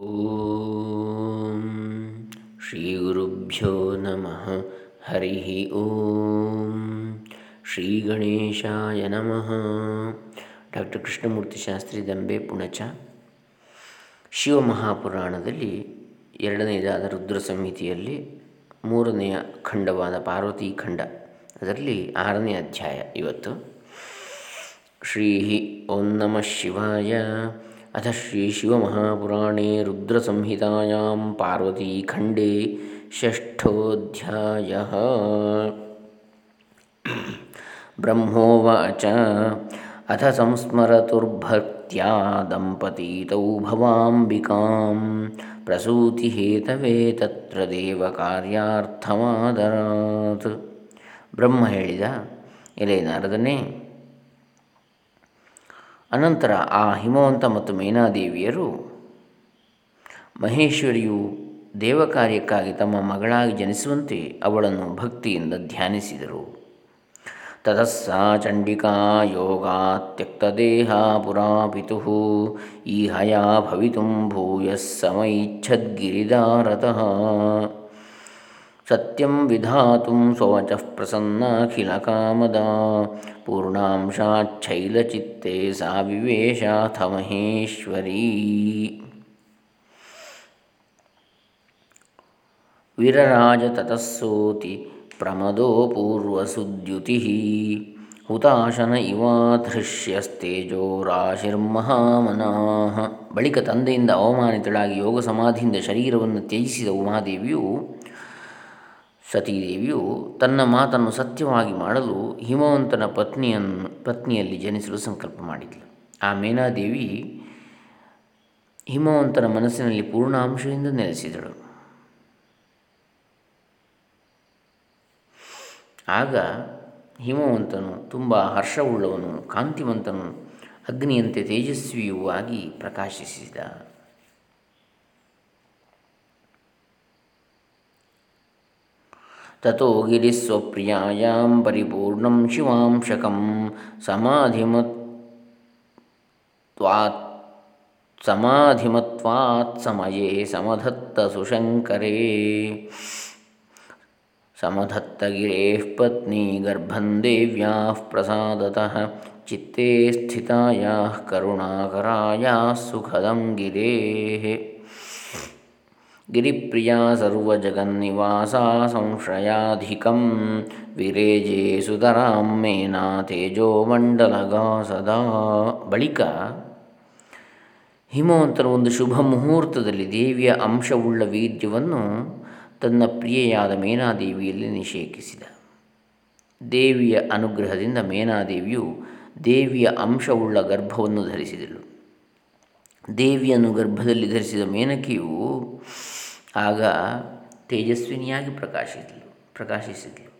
ಓಂ ಶ್ರೀ ಗುರುಭ್ಯೋ ನಮಃ ಹರಿ ಓಂ ಶ್ರೀ ಗಣೇಶಾಯ ನಮಃ ಡಾಕ್ಟರ್ ಕೃಷ್ಣಮೂರ್ತಿ ಶಾಸ್ತ್ರಿ ದಂಬೆ ಪುಣಚ ಶಿವಮಹಾಪುರಾಣದಲ್ಲಿ ಎರಡನೆಯದಾದ ರುದ್ರ ಸಂಹಿತೆಯಲ್ಲಿ ಮೂರನೆಯ ಖಂಡವಾದ ಪಾರ್ವತಿ ಖಂಡ, ಅದರಲ್ಲಿ ಆರನೇ ಅಧ್ಯಾಯ ಇವತ್ತು. ಶ್ರೀ ಓಂ ನಮಃ ಶಿವಾಯ. अथ श्रीशिवमहापुराणे रुद्रसंहितायां पार्वतीखण्डे षष्ठोऽध्यायः ब्रह्मोवाच अथ संस्मरतुर्भक्त्या दम्पतीतौ भवाम्बिकां प्रसूतिहेतवे तत्र देवकार्यार्थमादरात् ಬ್ರಹ್ಮ ಹೇಳಿದ ಎಲೆ ನಾರದನೇ ಅನಂತರ ಆ ಹಿಮವಂತ ಮತ್ತು ಮೇನಾದೇವಿಯರು ಮಹೇಶ್ವರಿಯು ದೇವಕಾರ್ಯಕ್ಕಾಗಿ ತಮ್ಮ ಮಗಳಾಗಿ ಜನಿಸುವಂತೆ ಅವಳನ್ನು ಭಕ್ತಿಯಿಂದ ಧ್ಯಾನಿಸಿದರು. ತದಸ್ಸಾ ಚಂಡಿಕಾ ಯೋಗ ತ್ಯಕ್ತದೇಹ ಪುರಾ ಪಿತು ಈ ಹಯಾ ಭವಿತು ಭೂಯಃ ಸಮೈಚ್ಛದ್ಗಿರಿದಾರತಃ ಸತ್ಯಂ ವಿಧಾತುಂ ಸ್ವವಚಃ ಪ್ರಸನ್ನಾಖಿಲಕಾಮದ ಪೂರ್ಣಾಂಶಾಚ್ಛೈಲಚಿತ್ತೆ ಸಾ ವಿವೇಶಾಥ ಮಹೇಶ್ವರೀ ವಿರರಾಜ ತತಸ್ಸೋತಿ ಪ್ರಮದೋ ಪೂರ್ವಸುದ್ಯುತಿ ಹುತಾಶನ ಇವಾಧೃಶ್ಯಸ್ತೇಜೋ ರಾಶಿರ್ಮಹಾಮನಾಹ ಬಳಿಕ ತಂದೆಯಿಂದ ಅವಮಾನಿತಳಾಗಿ ಯೋಗ ಸಮಾಧಿಯಿಂದ ಶರೀರವನ್ನು ತ್ಯಜಿಸಿದ ಉಮಾದೇವಿಯು ಸತೀದೇವಿಯು ತನ್ನ ಮಾತನ್ನು ಸತ್ಯವಾಗಿ ಮಾಡಲು ಹಿಮವಂತನ ಪತ್ನಿಯನ್ನು, ಪತ್ನಿಯಲ್ಲಿ ಜನಿಸಲು ಸಂಕಲ್ಪ ಮಾಡಿದ್ಲು. ಆ ಮೇನಾದೇವಿ ಹಿಮವಂತನ ಮನಸ್ಸಿನಲ್ಲಿ ಪೂರ್ಣಾಂಶದಿಂದ ನೆಲೆಸಿದಳು. ಆಗ ಹಿಮವಂತನು ತುಂಬ ಹರ್ಷವುಳ್ಳವನು, ಕಾಂತಿವಂತನು ಅಗ್ನಿಯಂತೆ ತೇಜಸ್ವಿಯೂ ಆಗಿ ಪ್ರಕಾಶಿಸಿದ. ततो गिरिस्वप्रियायां परिपूर्णं शिवांशकं समाधिमत्वात् समाधिमत्वात् समये समधत्तसुशङ्करे। समधत्तगिरेः पत्नी गर्भं देव्याः प्रसादतः चित्ते स्थितायाः करुणाकरायाः सुखदं गिरेः। ಗಿರೇಃ ಗಿರಿಪ್ರಿಯಾ ಸರ್ವಜಗನ್ನಿವಾಸಾ ಸಂಶ್ರಯಾಧಿಕಂ ವಿರೇಜೇ ಸುತರಾಂ ಮೇನಾ ತೇಜೋಮಂಡಲಗಾ ಸದಾ ಬಳಿಕ ಹಿಮವಂತನ ಒಂದು ಶುಭ ಮುಹೂರ್ತದಲ್ಲಿ ದೇವಿಯ ಅಂಶವುಳ್ಳ ವೀರ್ಯವನ್ನು ತನ್ನ ಪ್ರಿಯೆಯಾದ ಮೇನಾದೇವಿಯಲ್ಲಿ ನಿಷೇಕಿಸಿದ. ದೇವಿಯ ಅನುಗ್ರಹದಿಂದ ಮೇನಾದೇವಿಯು ದೇವಿಯ ಅಂಶವುಳ್ಳ ಗರ್ಭವನ್ನು ಧರಿಸಿದಳು. ದೇವಿಯನ್ನು ಗರ್ಭದಲ್ಲಿ ಧರಿಸಿದ ಮೇನಕೆಯು ಆಗ ತೇಜಸ್ವಿನಿಯಾಗಿ ಪ್ರಕಾಶಿಸಿದಳು ಪ್ರಕಾಶಿಸಿದಳು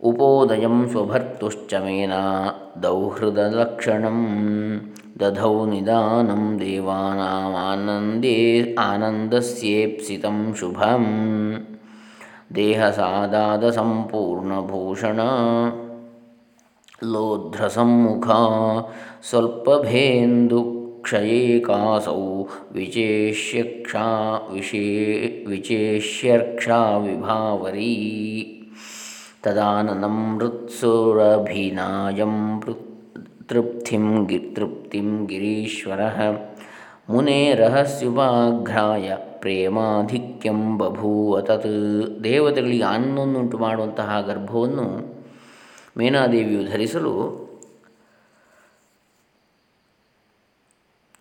ಉಪೋದಯಂ ಸ್ವಭರ್ತುಶ್ಚಮೇನ ದೌಹೃದಲಕ್ಷಣಂ ದಧೌ ನಿಧಾನಂ ದೇವಾನಾಮಾನಂದೇ ಆನಂದಸ್ಯೇಪ್ಸಿತಂ ಶುಭಂ. ದೇಹಸಾದಾದ ಸಂಪೂರ್ಣಭೂಷಣ ಲೋಧ್ರಸಮ್ಮುಖಾ ಸ್ವಲ್ಪಭೇಂದು ಕಾಸೌ ವಿಚೇಷ್ಯಕ್ಷಾ ವಿಶೇ ವಿಚೇಷ್ಯರ್ಕ್ಷಾ ವಿಭಾವರೀ ತದಾನನಂ ಮೃತ್ಸುರಭಿನಾಯಂ ತೃಪ್ತಿಂ ಗಿ ತೃಪ್ತಿಂ ಗಿರೀಶ್ವರ ಮುನೆ ರಹಸ್ಯುಪಾಘ್ರಾಯ ಪ್ರೇಮಾಧಿಕ್ಯಂ ಬಭೂವ ತತ್ ದೇವತೆಗಳಿಗೆ ಆನಂದವನ್ನುಂಟು ಮಾಡುವಂತಹ ಗರ್ಭವನ್ನು ಮೇನಾದೇವಿಯು ಧರಿಸಲು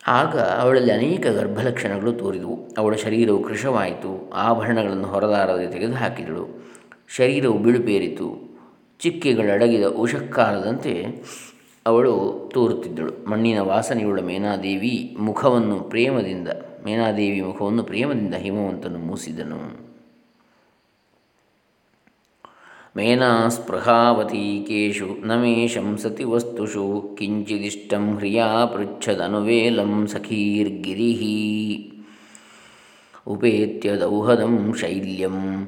ಆಗ ಅವಳಲ್ಲಿ ಅನೇಕ ಗರ್ಭಲಕ್ಷಣಗಳು ತೋರಿದವು. ಅವಳ ಶರೀರವು ಕೃಶವಾಯಿತು. ಆಭರಣಗಳನ್ನು ಹೊರದಾರದೆ ತೆಗೆದುಹಾಕಿದಳು. ಶರೀರವು ಬಿಳುಪೇರಿತು. ಚಿಕ್ಕೆಗಳಡಗಿದ ಉಷಕ್ಕಾಲದಂತೆ ಅವಳು ತೋರುತ್ತಿದ್ದಳು. ಮಣ್ಣಿನ ವಾಸನೆಯುಳ್ಳ ಮೇನಾದೇವಿ ಮುಖವನ್ನು ಪ್ರೇಮದಿಂದ, ಮೇನಾದೇವಿ ಮುಖವನ್ನು ಪ್ರೇಮದಿಂದ ಹಿಮವಂತನು ಮೂಸಿದನು. ಮೇನಾಸ್ಪೃಹಾವತೀಕೇಶು ನ ಮೇ ಶಂಸತಿ ವಸ್ತುಷು ಕಿಂಚಿದಿಷ್ಟಂ ಹ್ರಿಯಾ ಪೃಚ್ಛದನುವೇಲಂ ಸಖೀರ್ಗಿರಿ ಉಪೇತ್ಯ ದೌಹದಂ ಶೈಲ್ಯಂ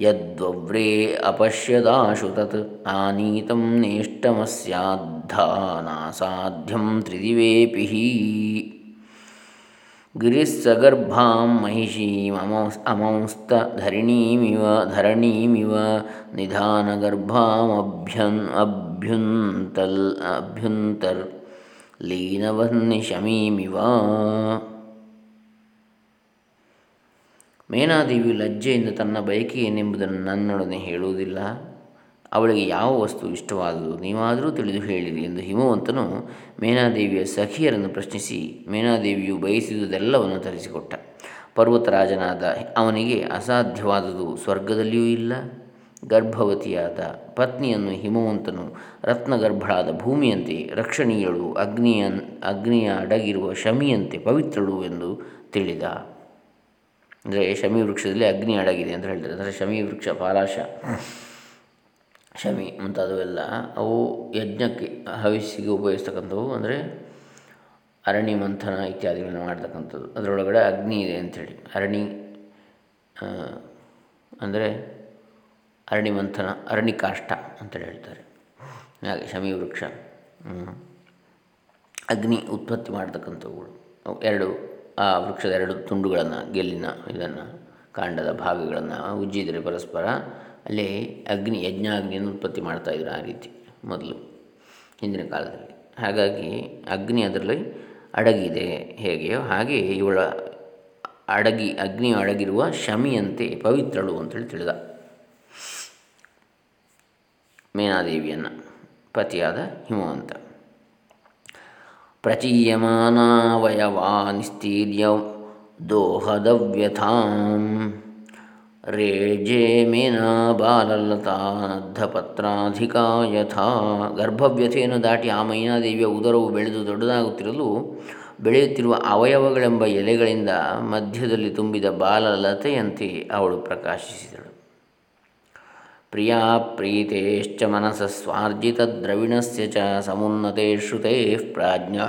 ಯದ್ವವ್ರೇ ಅಪಶ್ಯದಾಶು ತತ್ ಆನೀತಂ ನೇಷ್ಟಮಸ್ಯಾದ್ಧಾನಾಸಾಧ್ಯಂ ತ್ರಿದಿವೇಪಿ ಗಿರಿಸ್ಸಗರ್ಭಾಂ ಮಹಿಷೀಂ ಅಮೌಸ್ ಅಮಂಸ್ತಧರಿಣೀಮಿವ ಧರಣೀಮಿವ ನಿಧಾನಗರ್ಭಾಮಭ್ಯನ್ ಅಭ್ಯುಂತಲ್ ಅಭ್ಯುಂತರ್ ಲೀನವನ್ನಿ ಶಮೀಮಿವ ಮೇನಾದೇವಿಯು ಲಜ್ಜೆಯಿಂದ ತನ್ನ ಬಯಕೆ ಏನೆಂಬುದನ್ನು ನನ್ನೊಡನೆ ಹೇಳುವುದಿಲ್ಲ. ಅವಳಿಗೆ ಯಾವ ವಸ್ತು ಇಷ್ಟವಾದುದು ನೀವಾದರೂ ತಿಳಿದು ಹೇಳಿರಿ ಎಂದು ಹಿಮವಂತನು ಮೇನಾದೇವಿಯ ಸಖಿಯರನ್ನು ಪ್ರಶ್ನಿಸಿ ಮೇನಾದೇವಿಯು ಬಯಸಿದುದೆಲ್ಲವನ್ನು ತರಿಸಿಕೊಟ್ಟ. ಪರ್ವತರಾಜನಾದ ಅವನಿಗೆ ಅಸಾಧ್ಯವಾದುದು ಸ್ವರ್ಗದಲ್ಲಿಯೂ ಇಲ್ಲ. ಗರ್ಭವತಿಯಾದ ಪತ್ನಿಯನ್ನು ಹಿಮವಂತನು ರತ್ನಗರ್ಭಳಾದ ಭೂಮಿಯಂತೆ, ರಕ್ಷಣೀಯಳು ಅಗ್ನಿಯ ಅಗ್ನಿಯ ಅಡಗಿರುವ ಶಮಿಯಂತೆ ಪವಿತ್ರಳು ಎಂದು ತಿಳಿದ. ಅಂದರೆ ಶಮಿ ವೃಕ್ಷದಲ್ಲಿ ಅಗ್ನಿ ಅಡಗಿದೆ ಅಂತ ಹೇಳ್ತಾರೆ ಅಂದರೆ ಶಮಿ ವೃಕ್ಷ ಪಾಲಾಶ. ಶಮಿ ಮುಂತಾದವೆಲ್ಲ ಅವು ಯಜ್ಞಕ್ಕೆ ಹವಿಸ್ಸಿಗೆ ಉಪಯೋಗಿಸ್ತಕ್ಕಂಥವು ಅಂದರೆ ಅರಣಿ ಮಂಥನ ಇತ್ಯಾದಿಗಳನ್ನು ಮಾಡ್ತಕ್ಕಂಥದ್ದು. ಅದರೊಳಗಡೆ ಅಗ್ನಿ ಇದೆ ಅಂಥೇಳಿ. ಅರಣಿ ಅಂದರೆ ಅರಣಿ ಮಂಥನ, ಅರಣಿ ಕಾಷ್ಟ ಅಂತೇಳಿ ಹೇಳ್ತಾರೆ. ಹಾಗೆ ಶಮಿ ವೃಕ್ಷ ಅಗ್ನಿ ಉತ್ಪತ್ತಿ ಮಾಡ್ತಕ್ಕಂಥವುಗಳು ಎರಡು, ಆ ವೃಕ್ಷದ ಎರಡು ತುಂಡುಗಳನ್ನು, ಗೆಲ್ಲಿನ ಇದನ್ನು, ಕಾಂಡದ ಭಾಗಗಳನ್ನು ಉಜ್ಜಿದರೆ ಪರಸ್ಪರ ಅಲ್ಲಿ ಅಗ್ನಿ ಯಜ್ಞ ಅಗ್ನಿಯನ್ನು ಉತ್ಪತ್ತಿ ಮಾಡ್ತಾಯಿದ್ರು ಆ ರೀತಿ ಮೊದಲು ಹಿಂದಿನ ಕಾಲದಲ್ಲಿ. ಹಾಗಾಗಿ ಅಗ್ನಿ ಅದರಲ್ಲಿ ಅಡಗಿದೆ ಹೇಗೆಯೋ ಹಾಗೆ ಇವಳ ಅಡಗಿ, ಅಗ್ನಿಯು ಅಡಗಿರುವ ಶಮಿಯಂತೆ ಪವಿತ್ರಳು ಅಂತೇಳಿ ತಿಳಿದ. ಮೇನಾದೇವಿಯನ್ನು ಪತಿಯಾದ ಹಿಮವಂತ. ಪ್ರಚೀಯಮಾನಾವಯವಾ ನಿಸ್ತೀರ್ಯ ದೋಹದವ್ಯಥಾಂ. ರೇಜೆ ಮೇನಾ ಬಾಲಲತಾನದ್ಧಪತ್ರಾಧಿಕಾ ಯಥಾ ಗರ್ಭವ್ಯಥೆಯನ್ನು ದಾಟಿ ಆ ಮೈನಾದೇವಿಯ ಉದರವು ಬೆಳೆದು ದೊಡ್ಡದಾಗುತ್ತಿರಲು ಬೆಳೆಯುತ್ತಿರುವ ಅವಯವಗಳೆಂಬ ಎಲೆಗಳಿಂದ ಮಧ್ಯದಲ್ಲಿ ತುಂಬಿದ ಬಾಲಲತೆಯಂತೆ ಅವಳು ಪ್ರಕಾಶಿಸಿದಳು. ಪ್ರಿಯಾ ಪ್ರೀತೆಶ್ಚ ಮನಸ ಸ್ವಾರ್ಜಿತದ್ರವಿಣಸ್ಯ ಚ ಸಮುನ್ನತೆ ಶ್ರುತೆ ಪ್ರಾಜ್ಞ।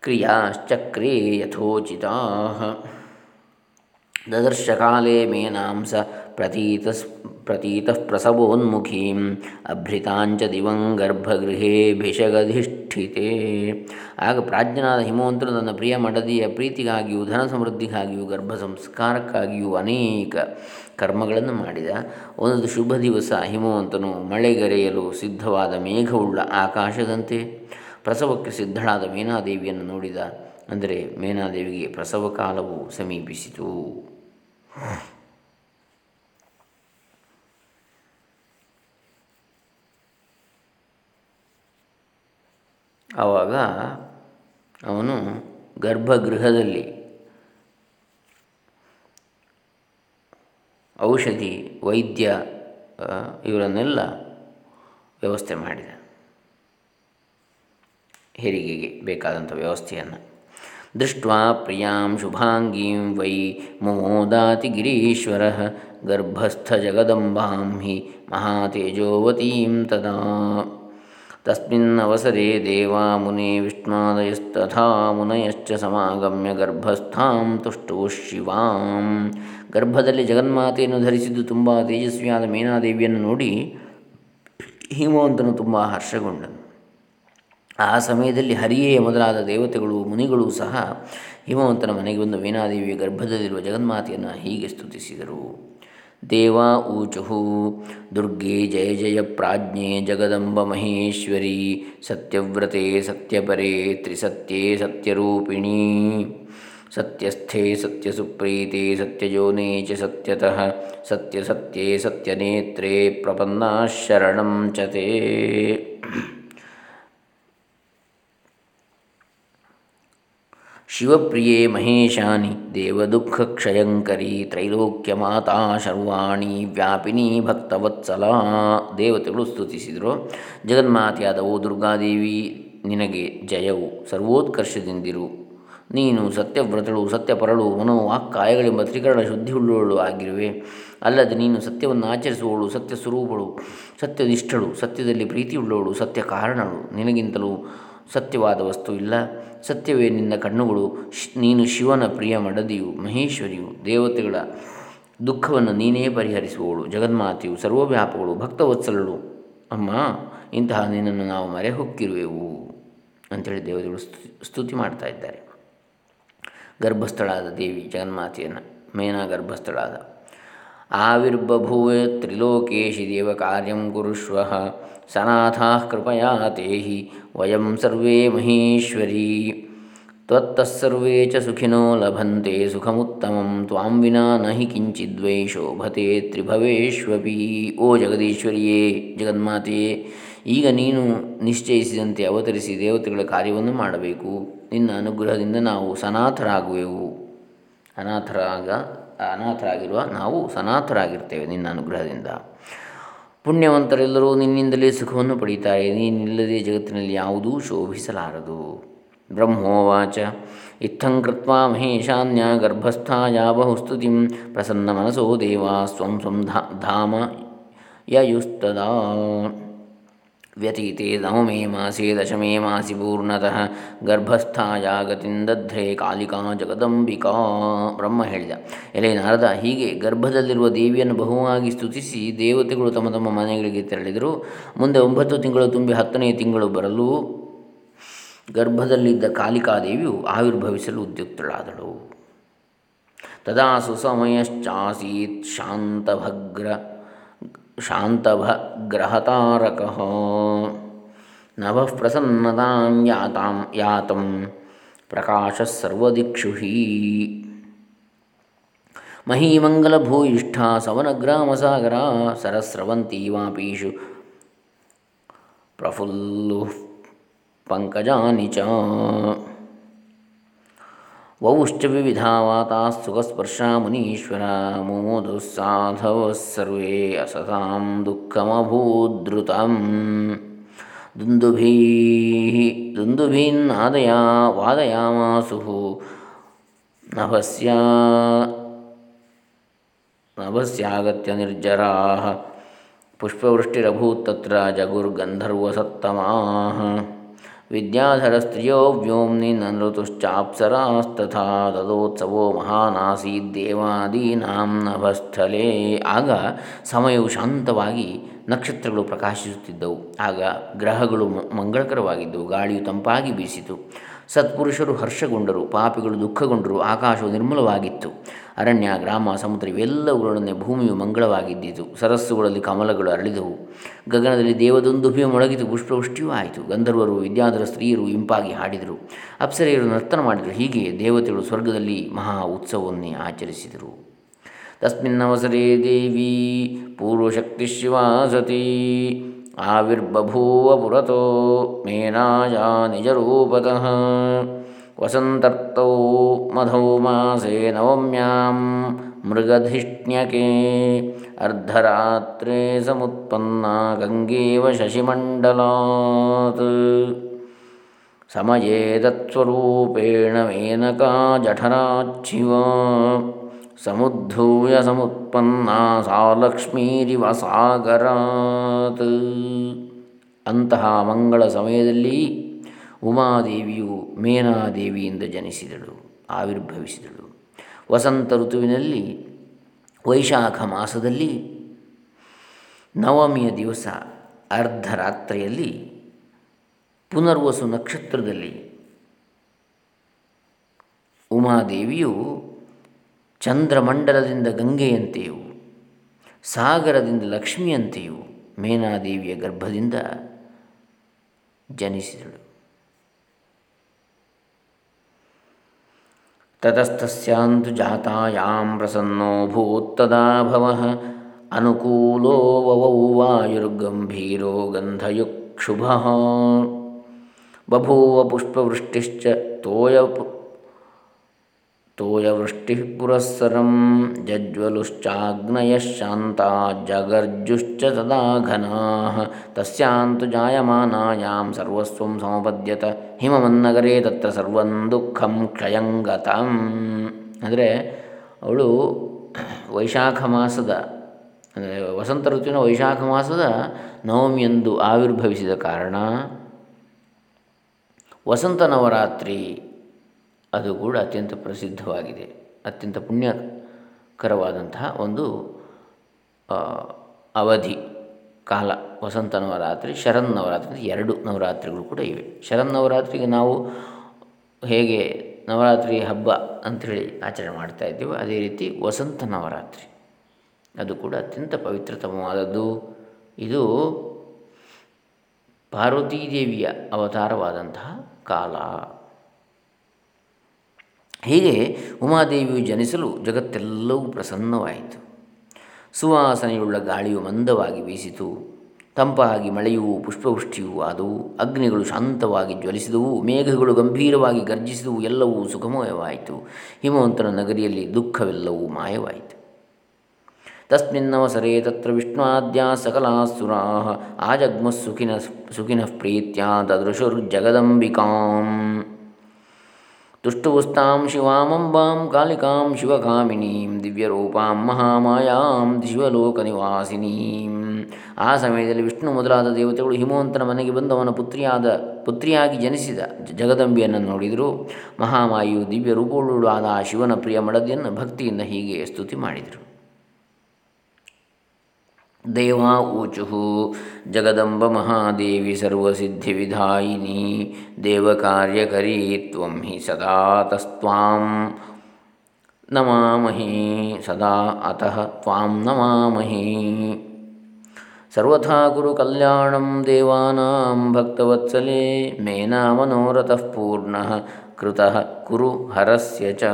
ಕ್ರಿಯಾಶ್ಚಕ್ರೇ ಯಥೋಚಿತಾ। ದದರ್ಶಕಾಲೇ ಮೇನಾಂಸ ಪ್ರತೀತ ಪ್ರತೀತ ಪ್ರಸವೋನ್ಮುಖೀಂ ಅಭ್ರಿತಾಂಚ ದಿವಂ ಗರ್ಭಗೃಹೇ ಭಿಷಗಧಿಷ್ಠಿತೆ ಆಗ ಪ್ರಾಜ್ಞನಾದ ಹಿಮವಂತನು ತನ್ನ ಪ್ರಿಯ ಮಡದಿಯ ಪ್ರೀತಿಗಾಗಿಯೂ ಧನ ಸಮೃದ್ಧಿಗಾಗಿಯೂ ಗರ್ಭ ಸಂಸ್ಕಾರಕ್ಕಾಗಿಯೂ ಅನೇಕ ಕರ್ಮಗಳನ್ನು ಮಾಡಿದ. ಒಂದು ಶುಭ ದಿವಸ ಹಿಮವಂತನು ಮಳೆಗರೆಯಲು ಸಿದ್ಧವಾದ ಮೇಘವುಳ್ಳ ಆಕಾಶದಂತೆ ಪ್ರಸವಕ್ಕೆ ಸಿದ್ಧಳಾದ ಮೇನಾದೇವಿಯನ್ನು ನೋಡಿದ. ಅಂದರೆ ಮೇನಾದೇವಿಗೆ ಪ್ರಸವ ಕಾಲವು ಸಮೀಪಿಸಿತು. ಆವಾಗ ಅವನು ಗರ್ಭಗೃಹದಲ್ಲಿ ಔಷಧಿ ವೈದ್ಯ ಇವರನ್ನೆಲ್ಲ ವ್ಯವಸ್ಥೆ ಮಾಡಿದ. ಹೆರಿಗೆಗೆ ಬೇಕಾದಂಥ ವ್ಯವಸ್ಥೆಯನ್ನು ದೃಷ್ಟ ಪ್ರಿಯಾಂ ಶುಭಾಂಗೀಂ ವೈ ಮಮೋದಾತಿ ಗಿರೀಶ್ವರ ಗರ್ಭಸ್ಥಜಗದಂಬಾಂ ಹಿ ಮಹಾತೇಜೋವತೀಂ ತದಾ. ತಸ್ಮಿನ್ನವಸರೆ ದೇವಾ ಮುನಿ ವಿಷ್ಣಾದಯಸ್ತಥಾ ಮುನಯಶ್ಚ ಸಮಾಗಮ್ಯ ಗರ್ಭಸ್ಥಾಂ ತುಷ್ಟೋ ಶಿವಾಂ. ಗರ್ಭದಲ್ಲಿ ಜಗನ್ಮಾತೆಯನ್ನು ಧರಿಸಿದ್ದು ತುಂಬ ತೇಜಸ್ವಿಯಾದ ಮೇನಾದೇವಿಯನ್ನು ನೋಡಿ ಹಿಮವಂತನು ತುಂಬ ಹರ್ಷಗೊಂಡನು. ಆ ಸಮಯದಲ್ಲಿ ಹರಿಯೇ ಮೊದಲಾದ ದೇವತೆಗಳು, ಮುನಿಗಳು ಸಹ ಹಿಮವಂತನ ಮನೆಗೆ ಬಂದು ವೀಣಾದೇವಿಯ ಗರ್ಭದಲ್ಲಿರುವ ಜಗನ್ಮಾತೆಯನ್ನು ಹೀಗೆ ಸ್ತುತಿಸಿದರು. ದೇವಾ ಊಚುಹು, ದುರ್ಗೆ ಜಯ ಜಯ ಪ್ರಾಜ್ಞೆ ಜಗದಂಬ ಮಹೇಶ್ವರಿ, ಸತ್ಯವ್ರತೆ ಸತ್ಯಪರೇ ತ್ರಿಸತ್ಯೇ ಸತ್ಯರೂಪಿಣೀ, ಸತ್ಯಸ್ಥೆ ಸತ್ಯಸುಪ್ರೀತೆ ಸತ್ಯಜೋನೇ ಚ ಸತ್ಯತಃ, ಸತ್ಯಸತ್ಯೇ ಸತ್ಯನೇತ್ರೇ ಪ್ರಪನ್ನಾ ಶರಣಂ ಶಿವಪ್ರಿಯೇ ಮಹೇಶಾನಿ, ದೇವದುಃಖಕ್ಷಯಂಕರಿ ತ್ರೈಲೋಕ್ಯ ಮಾತಾ ಶರ್ವಾಣಿ, ವ್ಯಾಪಿನಿ ಭಕ್ತವತ್ಸಲ, ದೇವತೆಗಳು ಸ್ತುತಿಸಿದರು. ಓ ದುರ್ಗಾದೇವಿ, ನಿನಗೆ ಜಯವು ಸರ್ವೋತ್ಕರ್ಷದಿಂದಿರು. ನೀನು ಸತ್ಯವ್ರತಳು, ಸತ್ಯಪರಳು, ಮನೋ ವಾಕ್ಕಾಯಗಳೆಂಬ ತ್ರಿಕರಣ ಶುದ್ಧಿಯುಳ್ಳವಳು ಆಗಿರುವೆ. ಅಲ್ಲದೆ ನೀನು ಸತ್ಯವನ್ನು ಆಚರಿಸುವವಳು ಸತ್ಯ ಸ್ವರೂಪಳು ಸತ್ಯನಿಷ್ಠಳು, ಸತ್ಯದಲ್ಲಿ ಪ್ರೀತಿಯುಳ್ಳವಳು ಸತ್ಯ ಕಾರಣಳು ನಿನಗಿಂತಲೂ ಸತ್ಯವಾದ ವಸ್ತು ಇಲ್ಲ. ಸತ್ಯವೇ ನಿನ್ನ ಕಣ್ಣುಗಳು ನೀನು ಶಿವನ ಪ್ರಿಯ ಮಡದಿಯು, ಮಹೇಶ್ವರಿಯು, ದೇವತೆಗಳ ದುಃಖವನ್ನು ನೀನೇ ಪರಿಹರಿಸುವವಳು, ಜಗನ್ಮಾತೆಯು, ಸರ್ವವ್ಯಾಪಗಳು, ಭಕ್ತವತ್ಸಲಳು. ಅಮ್ಮ, ಇಂತಹ ನಿನ್ನನ್ನು ನಾವು ಮರೆ ಹೊಕ್ಕಿರುವೆವು ಅಂಥೇಳಿ ದೇವತೆಗಳು ಸ್ತುತಿ ಮಾಡ್ತಾ ಇದ್ದಾರೆ. ಗರ್ಭಸ್ಥಳಾದ ದೇವಿ ಜಗನ್ಮಾತೆಯನ್ನು, ಮೇನಾ ಗರ್ಭಸ್ಥಳಾದ. ಆವಿರ್ಬಭೂವ ತ್ರಿಲೋಕೇಶಿ ದೇವ ಕಾರ್ಯಂ ಕುರುಷ್ವ ಸನಾಥಾ ಕೃಪಯಾ ತೇಹಿ ವಯಂ ಸರ್ವೇ ಮಹೇಶ್ವರಿ ತ್ವತ್ತಸ್ಸರ್ವೇ ಚ ಸುಖಿನೋ ಲಭಂತೆ ಸುಖಮುತ್ತಮಂ ತ್ವಾಂ ವಿನಾ ನಹಿ ಕಿಂಚಿದ್ವೈ ಶೋಭತೆ ತ್ರಿಭವೇಶ್ವಪಿ ಓ ಜಗದೀಶ್ವರಿಯೇ ಜಗನ್ಮಾತೆಯೇ ಈಗ ನೀನು ನಿಶ್ಚಯಿಸಿದಂತೆ ಅವತರಿಸಿ ದೇವತೆಗಳ ಕಾರ್ಯವನ್ನು ಮಾಡಬೇಕು. ನಿನ್ನ ಅನುಗ್ರಹದಿಂದ ನಾವು ಸನಾಥರಾಗುವೆವು ಅನಾಥರಾಗ, ಅನಾಥರಾಗಿರುವ ನಾವು ಸನಾಥರಾಗಿರ್ತೇವೆ ನಿನ್ನ ಅನುಗ್ರಹದಿಂದ. ಪುಣ್ಯವಂತರೆಲ್ಲರೂ ನಿನ್ನಿಂದಲೇ ಸುಖವನ್ನು ಪಡೀತಾರೆ ನೀನಿಲ್ಲದೆ ಜಗತ್ತಿನಲ್ಲಿ ಯಾವುದೂ ಶೋಭಿಸಲಾರದು. ಬ್ರಹ್ಮೋವಾಚ. ಇತ್ತಂ ಕೃತ್ವಾ ಮಹೇಶಾನ್ಯ ಗರ್ಭಸ್ಥಾಯ ಬಹುಸ್ತುತಿಂ ಪ್ರಸನ್ನಮನಸೋ ದೇವಾ, ಸ್ವಂ ಸ್ವಂ ಧಾಮ, ಯಯುಸ್ತದಾ. ವ್ಯತೀತೆ ನವಮೇ ಮಾಸೆ ದಶಮೇ ಮಾಸಿ ಪೂರ್ಣತಃ ಗರ್ಭಸ್ಥಾಯ ಗತಿಂದಧ್ರೆ ಕಾಲಿಕಾ ಜಗದಂಬಿಕಾ ಬ್ರಹ್ಮ ಹೇಳಿದ, ಎಲೆ ನಾರದ ಹೀಗೆ ಗರ್ಭದಲ್ಲಿರುವ ದೇವಿಯನ್ನು ಬಹುವಾಗಿ ಸ್ತುತಿಸಿ ದೇವತೆಗಳು ತಮ್ಮ ತಮ್ಮ ಮನೆಗಳಿಗೆ ತೆರಳಿದರು. ಮುಂದೆ ಒಂಬತ್ತು ತಿಂಗಳು ತುಂಬಿ ಹತ್ತನೇ ತಿಂಗಳು ಬರಲು ಗರ್ಭದಲ್ಲಿದ್ದ ಕಾಲಿಕಾದೇವಿಯು ಆವಿರ್ಭವಿಸಲು ಉದ್ಯುಕ್ತಳಾದಳು. ತದಾ ಸುಸಮಯಶ್ಚಾಸೀತ್ ಶಾಂತಭಗ್ರ ಶಾಂತಭಗ್ರಹತಾರಕಃ ನಭಃ ಪ್ರಸನ್ನತಾಂ ಯಾತಾಂ ಯಾತಂ ಪ್ರಕಾಶ ಸರ್ವದಿಕ್ಷು ಮಹೀಮಂಗಲಭೂಯಿಷ್ಠ ಸವನಗ್ರಾಮಸಾಗರ ಸರಸ್ರವಂತಿ ವಾಪೀಷು ಪ್ರಫುಲ್ಲು ಪಂಕಜಾನಿ ಚ ವೌಶ್ಚ ವಿವಿಧಾವಾತಾ ಸುಖಸ್ಪರ್ಶಾ ಮುನೀಶ್ವರ ಮುಮುದುಸ್ಸಾಧವ ಸರ್ವೇ ಅಸತಾಂ ದುಃಖಮಭೂದೃತಂ ದುಂದುಭೀ ದುಂದುಭೀನ್ನಾದಯ ವಾದಯಾಮಾಸು ನಭಸ್ಯ ನಭಸ್ಯಾಗತ್ಯ ನಿರ್ಜರಾ ಪುಷ್ಪವೃಷ್ಟಿರಭೂತ್ ತತ್ರ ಜಗುರ್ಗಂಧರ್ವಸತ್ತಮಾ ವಿದ್ಯಾಧರಸ್ತ್ರಿಯೋ ವ್ಯೋಮ್ನಿ ನೃತುಶ್ಚಾಪ್ಸರಾಸ್ತಥಾ ತದೋತ್ಸವೋ ಮಹಾನಾಸೀದ್ದೇವಾದೀನಾಂ ನಭಸ್ಥಲೇ. ಆಗ ಸಮಯವು ಶಾಂತವಾಗಿ ನಕ್ಷತ್ರಗಳು ಪ್ರಕಾಶಿಸುತ್ತಿದ್ದವು. ಆಗ ಗ್ರಹಗಳು ಮಂಗಳಕರವಾಗಿದ್ದವು. ಗಾಳಿಯು ತಂಪಾಗಿ ಬೀಸಿತು. ಸತ್ಪುರುಷರು ಹರ್ಷಗೊಂಡರು, ಪಾಪಿಗಳು ದುಃಖಗೊಂಡರು, ಆಕಾಶವು ನಿರ್ಮಲವಾಗಿತ್ತು. ಅರಣ್ಯ, ಗ್ರಾಮ, ಸಮುದ್ರ ಇವೆಲ್ಲವುಗಳೊಡನೆ ಭೂಮಿಯು ಮಂಗಳವಾಗಿದ್ದಿತು. ಸರಸ್ಸುಗಳಲ್ಲಿ ಕಮಲಗಳು ಅರಳಿದವು. ಗಗನದಲ್ಲಿ ದೇವದೊಂದುಭಿಯು ಮೊಳಗಿತು, ಪುಷ್ಪವೃಷ್ಟಿಯೂ ಆಯಿತು. ಗಂಧರ್ವರು, ವಿದ್ಯಾಧರ ಸ್ತ್ರೀಯರು ಇಂಪಾಗಿ ಹಾಡಿದರು. ಅಪ್ಸರೆಯರು ನರ್ತನ ಮಾಡಿದರು. ಹೀಗೆ ದೇವತೆಗಳು ಸ್ವರ್ಗದಲ್ಲಿ ಮಹಾ ಉತ್ಸವವನ್ನೇ ಆಚರಿಸಿದರು. ತಸ್ಮಿನ್ನವಸರೇ ದೇವಿ ಪೂರ್ವಶಕ್ತಿ ಶಿವಾ ಸತಿ ಆವಿರ್ಬಭೂವ ಪುರತೋ ಮೇನಾಯ ನಿಜರೂಪತಃ ವಸಂತರ್ತೌ ಮಧೌ ಮಾಸೆ ನವಮ್ಯಾಂ ಮೃಗಧಿಷ್ಣ್ಯಕೆ ಅರ್ಧರಾತ್ರೇ ಸಮುತ್ಪನ್ನ ಗಂಗೇವ ಶಶಿಮಂಡಲಾತ್ ಸಮಯೇ ತತ್ಸ್ವರೂಪೇಣ ಮೇನಕಾ ಜಠರಾಚ್ಛಿವ ಸಮುದ್ಧೂಯ ಸಮುತ್ಪನ್ನ ಸಾ ಲಕ್ಷ್ಮೀರಿವ ಸಾಗರಾತ್. ಅಂತಹ ಮಂಗಳ ಸಮಯದಲ್ಲಿ ಉಮಾದೇವಿಯು ಮೇನಾದೇವಿಯಿಂದ ಜನಿಸಿದಳು, ಆವಿರ್ಭವಿಸಿದಳು. ವಸಂತ ಋತುವಿನಲ್ಲಿ, ವೈಶಾಖ ಮಾಸದಲ್ಲಿ, ನವಮಿಯ ದಿವಸ ಅರ್ಧರಾತ್ರಿಯಲ್ಲಿ, ಪುನರ್ವಸು ನಕ್ಷತ್ರದಲ್ಲಿ ಉಮಾದೇವಿಯು ಚಂದ್ರಮಂಡಲದಿಂದ ಗಂಗೆಯಂತೆಯೂ, ಸಾಗರದಿಂದ ಲಕ್ಷ್ಮಿಯಂತೆಯೂ ಮೇನಾದೇವಿಯ ಗರ್ಭದಿಂದ ಜನಿಸಿದಳು. ತತಸ್ತಸ್ಯಾಂತು ಜಾತಾಯಾಂ ಪ್ರಸನ್ನೋ ಭೂತ್ತದಾ ಅನುಕೂಲೋ ವವೌ ವಾಯುರ್ಗಂಭೀರೋ ಗಂಧಯುಕ್ಷುಭ ಬಭೂವ ಪುಷ್ಪವೃಷ್ಟಿಶ್ಚ ತೋಯ ತೋಯವೃಷ್ಟಿ ಪುರಸ್ಸರಂ ಜಜ್ವಲುಶ್ಚಾಗ್ನಯಃ ಶಾಂತಾ ಜಗರ್ಜುಶ್ಚ ತದಾ ಘನಾಃ ತಸ್ಯಾಂತು ಜಾಯಮಾನಾಯಾಂ ಸರ್ವಸ್ವಂ ಸಮಪದ್ಯತ ಹಿಮಮನ್ನಗರೇ ತತ್ರ ಸರ್ವಂ ದುಃಖಂ ಕ್ಷಯಂಗತಂ ಅಂದರೆ ಅವಳು ವೈಶಾಖ ಮಾಸದ, ಅಂದರೆ ವಸಂತ ಋತುವಿನ ವೈಶಾಖ ಮಾಸದ ನವಮಿಯಂದು ಆವಿರ್ಭವಿಸಿದ ಕಾರಣ ವಸಂತ ನವರಾತ್ರಿ ಅದು ಕೂಡ ಅತ್ಯಂತ ಪ್ರಸಿದ್ಧವಾಗಿದೆ, ಅತ್ಯಂತ ಪುಣ್ಯಕರವಾದಂತಹ ಒಂದು ಅವಧಿ, ಕಾಲ. ವಸಂತ ನವರಾತ್ರಿ ಶರನ್ ನವರಾತ್ರಿ ಎರಡು ನವರಾತ್ರಿಗಳು ಕೂಡ ಇವೆ. ಶರನ್ ನವರಾತ್ರಿಗೆ ನಾವು ಹೇಗೆ ನವರಾತ್ರಿ ಹಬ್ಬ ಅಂಥೇಳಿ ಆಚರಣೆ ಮಾಡ್ತಾ ಇದ್ದೀವೋ ಅದೇ ರೀತಿ ವಸಂತ ನವರಾತ್ರಿ. ಅದು ಕೂಡ ಅತ್ಯಂತ ಪವಿತ್ರತಮವಾದದ್ದು. ಇದು ಪಾರ್ವತೀದೇವಿಯ ಅವತಾರವಾದಂತಹ ಕಾಲ. ಹೀಗೆ ಉಮಾದೇವಿಯು ಜನಿಸಲು ಜಗತ್ತೆಲ್ಲವೂ ಪ್ರಸನ್ನವಾಯಿತು. ಸುವಾಸನೆಯುಳ್ಳ ಗಾಳಿಯು ಮಂದವಾಗಿ ಬೀಸಿತು. ತಂಪಾಗಿ ಮಳೆಯೂ ಪುಷ್ಪವೃಷ್ಟಿಯೂ ಆದವು. ಅಗ್ನಿಗಳು ಶಾಂತವಾಗಿ ಜ್ವಲಿಸಿದವು. ಮೇಘಗಳು ಗಂಭೀರವಾಗಿ ಗರ್ಜಿಸಿದವು. ಎಲ್ಲವೂ ಸುಖಮಯವಾಯಿತು. ಹಿಮವಂತನ ನಗರಿಯಲ್ಲಿ ದುಃಖವೆಲ್ಲವೂ ಮಾಯವಾಯಿತು. ತಸ್ಮಿನ್ನವಸರೆ ತತ್ರ ವಿಷ್ಣುವಾದ್ಯಾ ಸಕಲಾಸುರಾ ಆಜಗ್ಮಸ್ಸುಖಿನ ಸುಖಿನಃ ಪ್ರೀತ್ಯ ದದೃಶುರ್ಜಗದಂಬಿಕಾಂ ತುಷ್ಟುವುಸ್ತಾಂ ಶಿವಾಮಂಬಾಂ ಕಾಲಿಕಾಂ ಶಿವಕಾಮಿನೀಂ ದಿವ್ಯರೂಪಾಂ ಮಹಾಮಾಯಾಂ ಶಿವಲೋಕನಿವಾಸಿನೀಂ ಆ ಸಮಯದಲ್ಲಿ ವಿಷ್ಣು ಮೊದಲಾದ ದೇವತೆಗಳು ಹಿಮವಂತನ ಮನೆಗೆ ಬಂದು ಅವನ ಪುತ್ರಿಯಾದ, ಪುತ್ರಿಯಾಗಿ ಜನಿಸಿದ ಜಗದಂಬಿಯನ್ನು ನೋಡಿದರು. ಮಹಾಮಾಯು ದಿವ್ಯ ರೂಪವುಳ್ಳಾದ ಆ ಶಿವನ ಪ್ರಿಯ ಮಡದಿಯನ್ನು ಭಕ್ತಿಯಿಂದ ಹೀಗೆ ಸ್ತುತಿ ಮಾಡಿದರು. ದೇವಾ ಊಚು ಜಗದಂಬ ಮಹಾದೇವಿ ಸರ್ವಸಿದ್ಧಿವಿಧಾಯಿನಿ ದೇವಕಾರ್ಯಕರೀ ತ್ವಂ ಹಿ ಸದಾ ತಸ್ತ್ವಾಂ ನಮಾಮಹಿ ಸದಾ ಅತಃ ತ್ವಾಂ ನಮಾಮಹಿ. ಸರ್ವಥಾ ಕುರು ಕಲ್ಯಾಣಂ ದೇವಾನಾಂ ಭಕ್ತವತ್ಸಲೆ ಮೇನಾ ಮನೋರಥಃ ಪೂರ್ಣ ಕೃತಃ ಕುರು ಹರಸ್ಯ ಚ.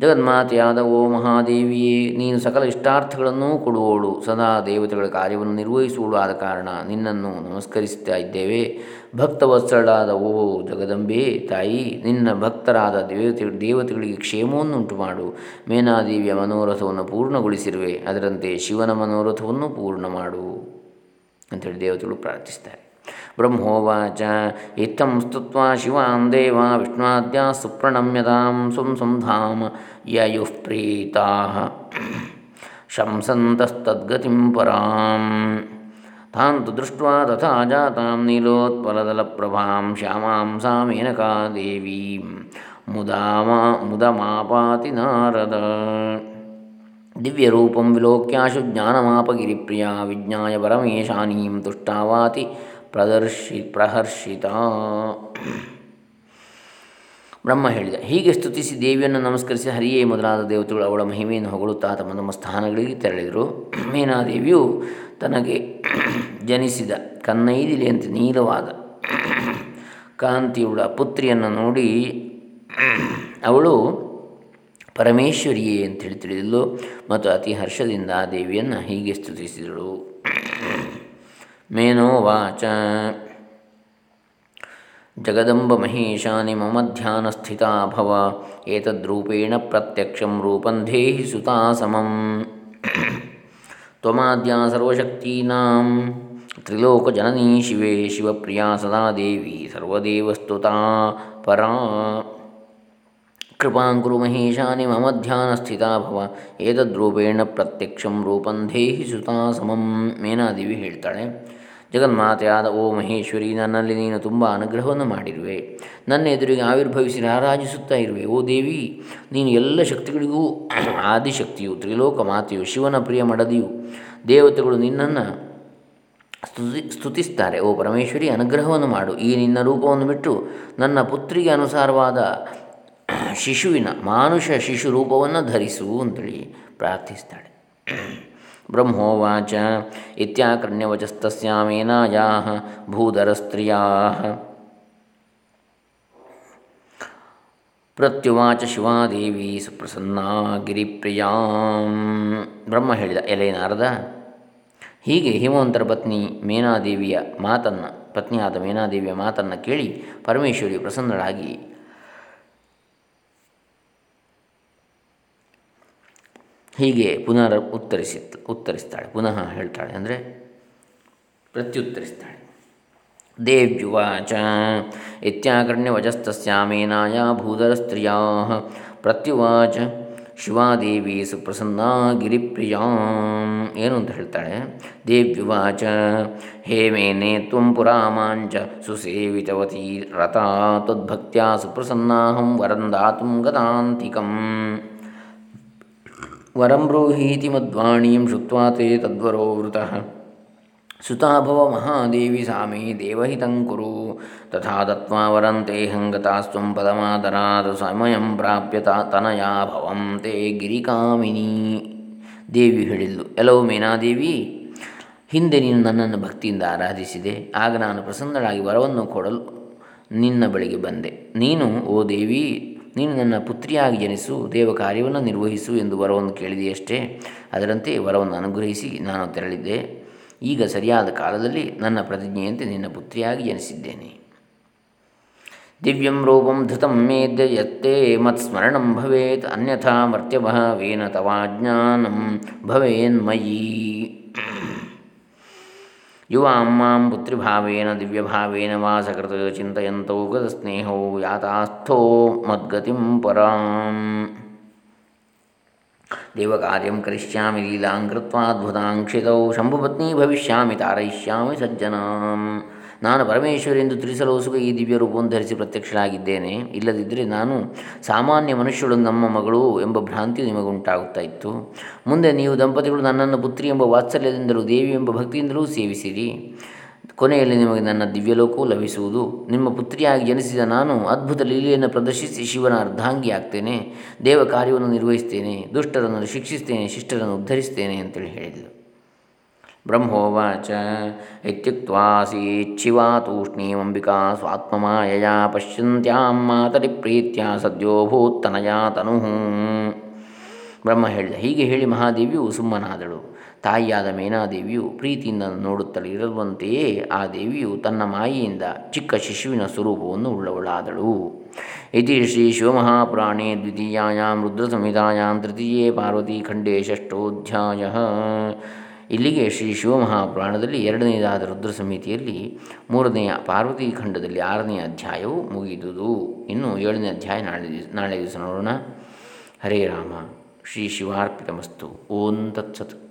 ಜಗನ್ಮಾತೆಯಾದ ಓ ಮಹಾದೇವಿಯೇ, ನೀನು ಸಕಲ ಇಷ್ಟಾರ್ಥಗಳನ್ನೂ ಕೊಡುವವಳು. ಸದಾ ದೇವತೆಗಳ ಕಾರ್ಯವನ್ನು ನಿರ್ವಹಿಸುವಳು ಆದ ಕಾರಣ ನಿನ್ನನ್ನು ನಮಸ್ಕರಿಸುತ್ತಾ ಇದ್ದೇವೆ. ಭಕ್ತವತ್ಸಳಾದ ಓ ಜಗದಂಬೆ, ತಾಯಿ, ನಿನ್ನ ಭಕ್ತರಾದ ದೇವತೆ, ದೇವತೆಗಳಿಗೆ ಕ್ಷೇಮವನ್ನುಂಟು ಮಾಡು ಮೇನಾದೇವಿಯ ಮನೋರಥವನ್ನು ಪೂರ್ಣಗೊಳಿಸಿರುವೆ. ಅದರಂತೆ ಶಿವನ ಮನೋರಥವನ್ನು ಪೂರ್ಣ ಮಾಡು ಅಂಥೇಳಿ ದೇವತೆಗಳು ಪ್ರಾರ್ಥಿಸ್ತಾರೆ. ಬ್ರಹ್ಮೋವಾಚ ಇತ್ತಂ ಸ್ತುತ್ವಾ ಶಿವಾಂ ದೇವ ವಿಷ್ಣುವಾದ್ಯಾ ಸುಪ್ರಣಮ್ಯತಾಂ ಸುಂ ಸಂಧಾಮ ಯಯುಃ ಪ್ರೀತಾ ಶಂಸಂತಸ್ತದ್ಗತಿಂ ಪರಾಂ ತಾಂತು ದೃಷ್ಟ್ವಾ ತಥಾ ಜಾತಾಂ ನೀಲೋತ್ಪಲದಲಪ್ರಭಾಂ ಶ್ಯಾಮಾಂ ಸಾ ಮೇನಕಾ ದೇವೀಂ ಮುದಾಮ ಮುದಮಾಪಾತಿ ನಾರದ ದಿವ್ಯರೂಪಂ ವಿಲೋಕ್ಯಾಶು ಜ್ಞಾನಮಾಪಗಿರಿಪ್ರಿಯ ವಿಜ್ಞಾಯ ಪರಮೇಶಾನೀಂ ತುಷ್ಟಾವಾತಿ ಪ್ರದರ್ಶಿ, ಪ್ರಹರ್ಷಿತ. ಬ್ರಹ್ಮ ಹೇಳಿದ, ಹೀಗೆ ಸ್ತುತಿಸಿ ದೇವಿಯನ್ನು ನಮಸ್ಕರಿಸಿ ಹರಿಯೇ ಮೊದಲಾದ ದೇವತೆಗಳು ಅವಳ ಮಹಿಮೆಯನ್ನು ಹೊಗಳುತ್ತಾ ತಮ್ಮ ನಮ್ಮ ಸ್ಥಾನಗಳಿಗೆ ತೆರಳಿದರು. ಮೀನಾದೇವಿಯು ತನಗೆ ಜನಿಸಿದ ಕನ್ನೈದಿಲೆಯಂತೆ ನೀಲವಾದ ಕಾಂತಿಯುಳ್ಳ ಪುತ್ರಿಯನ್ನು ನೋಡಿ, ಅವಳು ಪರಮೇಶ್ವರಿಯೇ ಅಂತೇಳಿ ತಿಳಿದಳು ಮತ್ತು ಅತಿ ಹರ್ಷದಿಂದ ಆ ದೇವಿಯನ್ನು ಹೀಗೆ ಸ್ತುತಿಸಿದಳು. ಮೇನೋವಾಚ ಜಗದಂಬ ಮಹೇಶಾನಿ ಮಮ ಧ್ಯಾನಸ್ಥಿತಾ ಭವ ಏತದ್ರೂಪೇಣ ಪ್ರತ್ಯಕ್ಷಂ ರೂಪಂ ದೇಹಿ ಸುತಾ ಸಮಂ ತ್ವಮಾದ್ಯಾ ಸರ್ವಶಕ್ತೀನಾಂ ತ್ರಿಲೋಕಜನನೀ ಶಿವೆ ಶಿವಪ್ರಿಯಾ ಸದಾ ದೇವಿ ಸರ್ವದೇವಸ್ತುತಾ ಪರಾ ಕೃಪಾಂಕುರು ಮಹೇಶಾನಿ ಮಮ ಧ್ಯಾನಸ್ಥಿತಾ ಭವ ಏತದ್ರೂಪೇಣ ಪ್ರತ್ಯಕ್ಷಂ ರೂಪಂ ದೇಹಿ ಸುತಾ ಸಮಂ ಮೇನಾದೇವಿ ಹೇಳ್ತಾಳೆ ಜಗನ್ಮಾತೆಯಾದ ಓ ಮಹೇಶ್ವರಿ, ನನ್ನಲ್ಲಿ ನೀನು ತುಂಬ ಅನುಗ್ರಹವನ್ನು ಮಾಡಿರುವೆ. ನನ್ನ ಎದುರಿಗೆ ಆವಿರ್ಭವಿಸಿ ರಾರಾಜಿಸುತ್ತಾ ಇರುವೆ. ಓ ದೇವಿ, ನೀನು ಎಲ್ಲ ಶಕ್ತಿಗಳಿಗೂ ಆದಿಶಕ್ತಿಯು. ತ್ರಿಲೋಕ ಮಾತೆಯು, ಶಿವನ ಪ್ರಿಯ ಮಡದಿಯು. ದೇವತೆಗಳು ನಿನ್ನನ್ನು ಸ್ತುತಿ, ಸ್ತುತಿಸ್ತಾರೆ. ಓ ಪರಮೇಶ್ವರಿ, ಅನುಗ್ರಹವನ್ನು ಮಾಡು. ಈ ನಿನ್ನ ರೂಪವನ್ನು ಬಿಟ್ಟು ನನ್ನ ಪುತ್ರಿಗೆ ಅನುಸಾರವಾದ ಶಿಶುವಿನ ಮಾನುಷ ಶಿಶು ರೂಪವನ್ನು ಧರಿಸು ಅಂತೇಳಿ ಪ್ರಾರ್ಥಿಸ್ತಾಳೆ. ಬ್ರಹ್ಮೋವಾಚ ಇತ್ಯಾಕರ್ಣ್ಯವಚಸ್ತಸ್ಯಾಮೇನಾಯಾ ಭೂಧರಸ್ತ್ರಿಯಾ ಪ್ರತ್ಯುವಾಚ ಶಿವಾದೇವಿ ಸುಪ್ರಸನ್ನ ಗಿರಿಪ್ರಿಯಾಂ ಬ್ರಹ್ಮ ಹೇಳಿದ ಎಲೆ ನಾರದ? ಹೀಗೆ ಹಿಮವಂತರ ಪತ್ನಿ ಮೇನಾದೇವಿಯ ಮಾತನ್ನು, ಪತ್ನಿಯಾದ ಮೇನಾದೇವಿಯ ಮಾತನ್ನು ಕೇಳಿ ಪರಮೇಶ್ವರಿ ಪ್ರಸನ್ನಳಾಗಿ ಹೀಗೆ ಪುನರ್ ಉತ್ತರಿಸಿ, ಉತ್ತರಿಸ್ತಾಳೆ, ಪುನಃ ಹೇಳ್ತಾಳೆ ಅಂದರೆ ಪ್ರತ್ಯುತ್ತರಿಸ್ತಾಳೆ. ದೇವ್ಯುವಾಚ ಇತ್ಯಾಕರ್ಣ್ಯವಜಸ್ತಸ್ಯಾಮೇನಾಯ ಭೂಧರಸ್ತ್ರಿಯಾ ಪ್ರತ್ಯುವಾಚ ಶಿವಾದೇವಿ ಸುಪ್ರಸನ್ನ ಗಿರಿಪ್ರಿಯಾ. ಏನು ಅಂತ ಹೇಳ್ತಾಳೆ? ದೇವ್ಯುವಾಚ ಹೇ ಮೇನೆ ತ್ವಂ ಪುರಾಮಾಂಚ ಸುಸೇವಿತವತಿ ರಥ ತದ್ಭಕ್ತ್ಯಾ ಸುಪ್ರಸನ್ನಾಹಂ ವರಂ ದಾತುಂ ಗತಾಂತಿಕಂ ವರಂ ಬ್ರೂಹೀತಿ ಮದ್ವಾಣೀಂ ಶುತ್ವಾ ತೇ ತದ್ವರೋ ವೃತಃ ಸುತಾಭವ ಮಹಾದೇವಿ ಸಾಮಿ ದೇವಹಿತಂಕುರು ತಥಾ ದತ್ವಾ ವರಂತೆ ಗತಾಸ್ತ್ವಂ ಪದಮಾದರಾದ ಸಮಯಂ ಪ್ರಾಪ್ಯ ತನಯಾ ಭವಂ ತೇ ಗಿರಿಕಾಮಿನಿ ದೇವಿ ಹೇಳಿದ್ಲು ಎಲ್ಲವೂ ಮೇನಾದೇವಿ ಹಿಂದೆ ನೀನು ನನ್ನನ್ನು ಭಕ್ತಿಯಿಂದ ಆರಾಧಿಸಿದೆ. ಆಗ ನಾನು ಪ್ರಸನ್ನಳಾಗಿ ವರವನ್ನು ಕೊಡಲು ನಿನ್ನ ಬಳಿಗೆ ಬಂದೆ. ನೀನು, ಓ ದೇವಿ ನೀನು ನನ್ನ ಪುತ್ರಿಯಾಗಿ ಜನಿಸು ದೇವ ಕಾರ್ಯವನ್ನು ನಿರ್ವಹಿಸು ಎಂದು ವರವನ್ನು ಕೇಳಿದೆಯಷ್ಟೇ. ಅದರಂತೆ ವರವನ್ನು ಅನುಗ್ರಹಿಸಿ ನಾನು ತೆರಳಿದ್ದೆ. ಈಗ ಸರಿಯಾದ ಕಾಲದಲ್ಲಿ ನನ್ನ ಪ್ರತಿಜ್ಞೆಯಂತೆ ನಿನ್ನ ಪುತ್ರಿಯಾಗಿ ಜನಿಸಿದ್ದೇನೆ. ದಿವ್ಯಂ ರೂಪಂ ಧೃತಂ ಮೇದ್ಯ ಯತ್ತೇ ಮತ್ಸ್ಮರಣಂ ಭವೇತ್, ಅನ್ಯಥಾ ಮರ್ತ್ಯಭಾವೇನ ತವಾಜ್ಞಾನಂ ಭವೇನ್ಮಯೀ ಯುವಾಂ ಮಾಂ ಪುತ್ರಿಭಾವೇನ ದಿವ್ಯಭಾವೇನ ವಾ ಸಕೃತ ಚಿಂತೆಯಂತೋ ಗತಸ್ನೇಹೋ ಯಾತಾಸ್ಥೋ ಮದ್ಗತಿಂ ಪರಾಂ ದೇವಕಾರ್ಯಂ ಕರಿಷ್ಯಾಮಿ ಲೀಲಾಂ ಕೃತ್ವಾದ್ಭುತಾಂಕ್ಷಿತೌ ಶಂಭುಪತ್ನಿ ಭವಿಷ್ಯಾಮಿ ತಾರಯಿಷ್ಯಾಮಿ ಸಜ್ಜನಾಂ ನಾನು ಪರಮೇಶ್ವರಿ ಎಂದು ತಿಳಿಸಲು ಸುಖ ಈ ದಿವ್ಯ ರೂಪವನ್ನು ಧರಿಸಿ ಪ್ರತ್ಯಕ್ಷನಾಗಿದ್ದೇನೆ ಇಲ್ಲದಿದ್ದರೆ ನಾನು ಸಾಮಾನ್ಯ ಮನುಷ್ಯಳು ನಮ್ಮ ಮಗಳು ಎಂಬ ಭ್ರಾಂತಿಯು ನಿಮಗುಂಟಾಗುತ್ತಾ ಇತ್ತು ಮುಂದೆ ನೀವು ದಂಪತಿಗಳು ನನ್ನನ್ನು ಪುತ್ರಿ ಎಂಬ ವಾತ್ಸಲ್ಯದಿಂದಲೂ ದೇವಿ ಎಂಬ ಭಕ್ತಿಯಿಂದಲೂ ಸೇವಿಸಿರಿ. ಕೊನೆಯಲ್ಲಿ ನಿಮಗೆ ನನ್ನ ದಿವ್ಯಲೋಕವು ಲಭಿಸುವುದು. ನಿಮ್ಮ ಪುತ್ರಿಯಾಗಿ ಜನಿಸಿದ ನಾನು ಅದ್ಭುತ ಲೀಲೆಯನ್ನು ಪ್ರದರ್ಶಿಸಿ ಶಿವನ ಅರ್ಧಾಂಗಿ ಆಗ್ತೇನೆ. ದೇವ ಕಾರ್ಯವನ್ನು ನಿರ್ವಹಿಸ್ತೇನೆ. ದುಷ್ಟರನ್ನು ಶಿಕ್ಷಿಸ್ತೇನೆ. ಶಿಷ್ಟರನ್ನು ಉದ್ಧರಿಸ್ತೇನೆ ಅಂತೇಳಿ ಹೇಳಿದರು ಬ್ರಹ್ಮೋವಾಚ ಇತ್ಯುಕ್ವಾಸೀಚ್ಛಿವಾ ತೂಷ್ಣೀಮಂಬಿಕಾ ಸ್ವಾತ್ಮಮಾಯಯಾ ಪಶ್ಯಂತ್ಯಾಂ ಮಾತರಿ ಪ್ರೀತ್ಯ ಸದ್ಯೋಭೂತ್ತನಯಾ ತನು ಬ್ರಹ್ಮ ಹೇಳಿದ ಹೀಗೆ ಹೇಳಿ ಮಹಾದೇವಿಯು ಸುಮ್ಮನಾದಳು. ತಾಯಿಯಾದ ಮೇನಾದೇವಿಯು ಪ್ರೀತಿಯಿಂದ ನೋಡುತ್ತಲೇ ಇರುವಂತೆಯೇ ಆ ದೇವಿಯು ತನ್ನ ಮಾಯಿಯಿಂದ ಚಿಕ್ಕ ಶಿಶುವಿನ ಸ್ವರೂಪವನ್ನು ಉಳ್ಳವಳಾದಳು. ಇತಿ ಶ್ರೀ ಶಿವಮಹಾಪುರಾಣೇ ದ್ವಿತೀಯಾಂ ರುದ್ರಸಂಹಿತಾಂ ತೃತೀಯೇ ಪಾರ್ವತಿ ಖಂಡೇ ಷಷ್ಠೋಧ್ಯಾಯ. ಇಲ್ಲಿಗೆ ಶ್ರೀ ಶಿವಮಹಾಪುರಾಣದಲ್ಲಿ ಎರಡನೆಯದಾದ ರುದ್ರ ಸಮಿತಿಯಲ್ಲಿ ಮೂರನೆಯ ಪಾರ್ವತಿ ಖಂಡದಲ್ಲಿ ಆರನೆಯ ಅಧ್ಯಾಯವು ಮುಗಿದುದು. ಇನ್ನು ಏಳನೇ ಅಧ್ಯಾಯ ನಾಳೆ ದಿವಸ ನಾಳೆ ದಿವಸ ನೋಡೋಣ. ಹರೇ ರಾಮ. ಶ್ರೀ ಶಿವಾರ್ಪಿತಮಸ್ತು. ಓಂ ತತ್ಸತ್.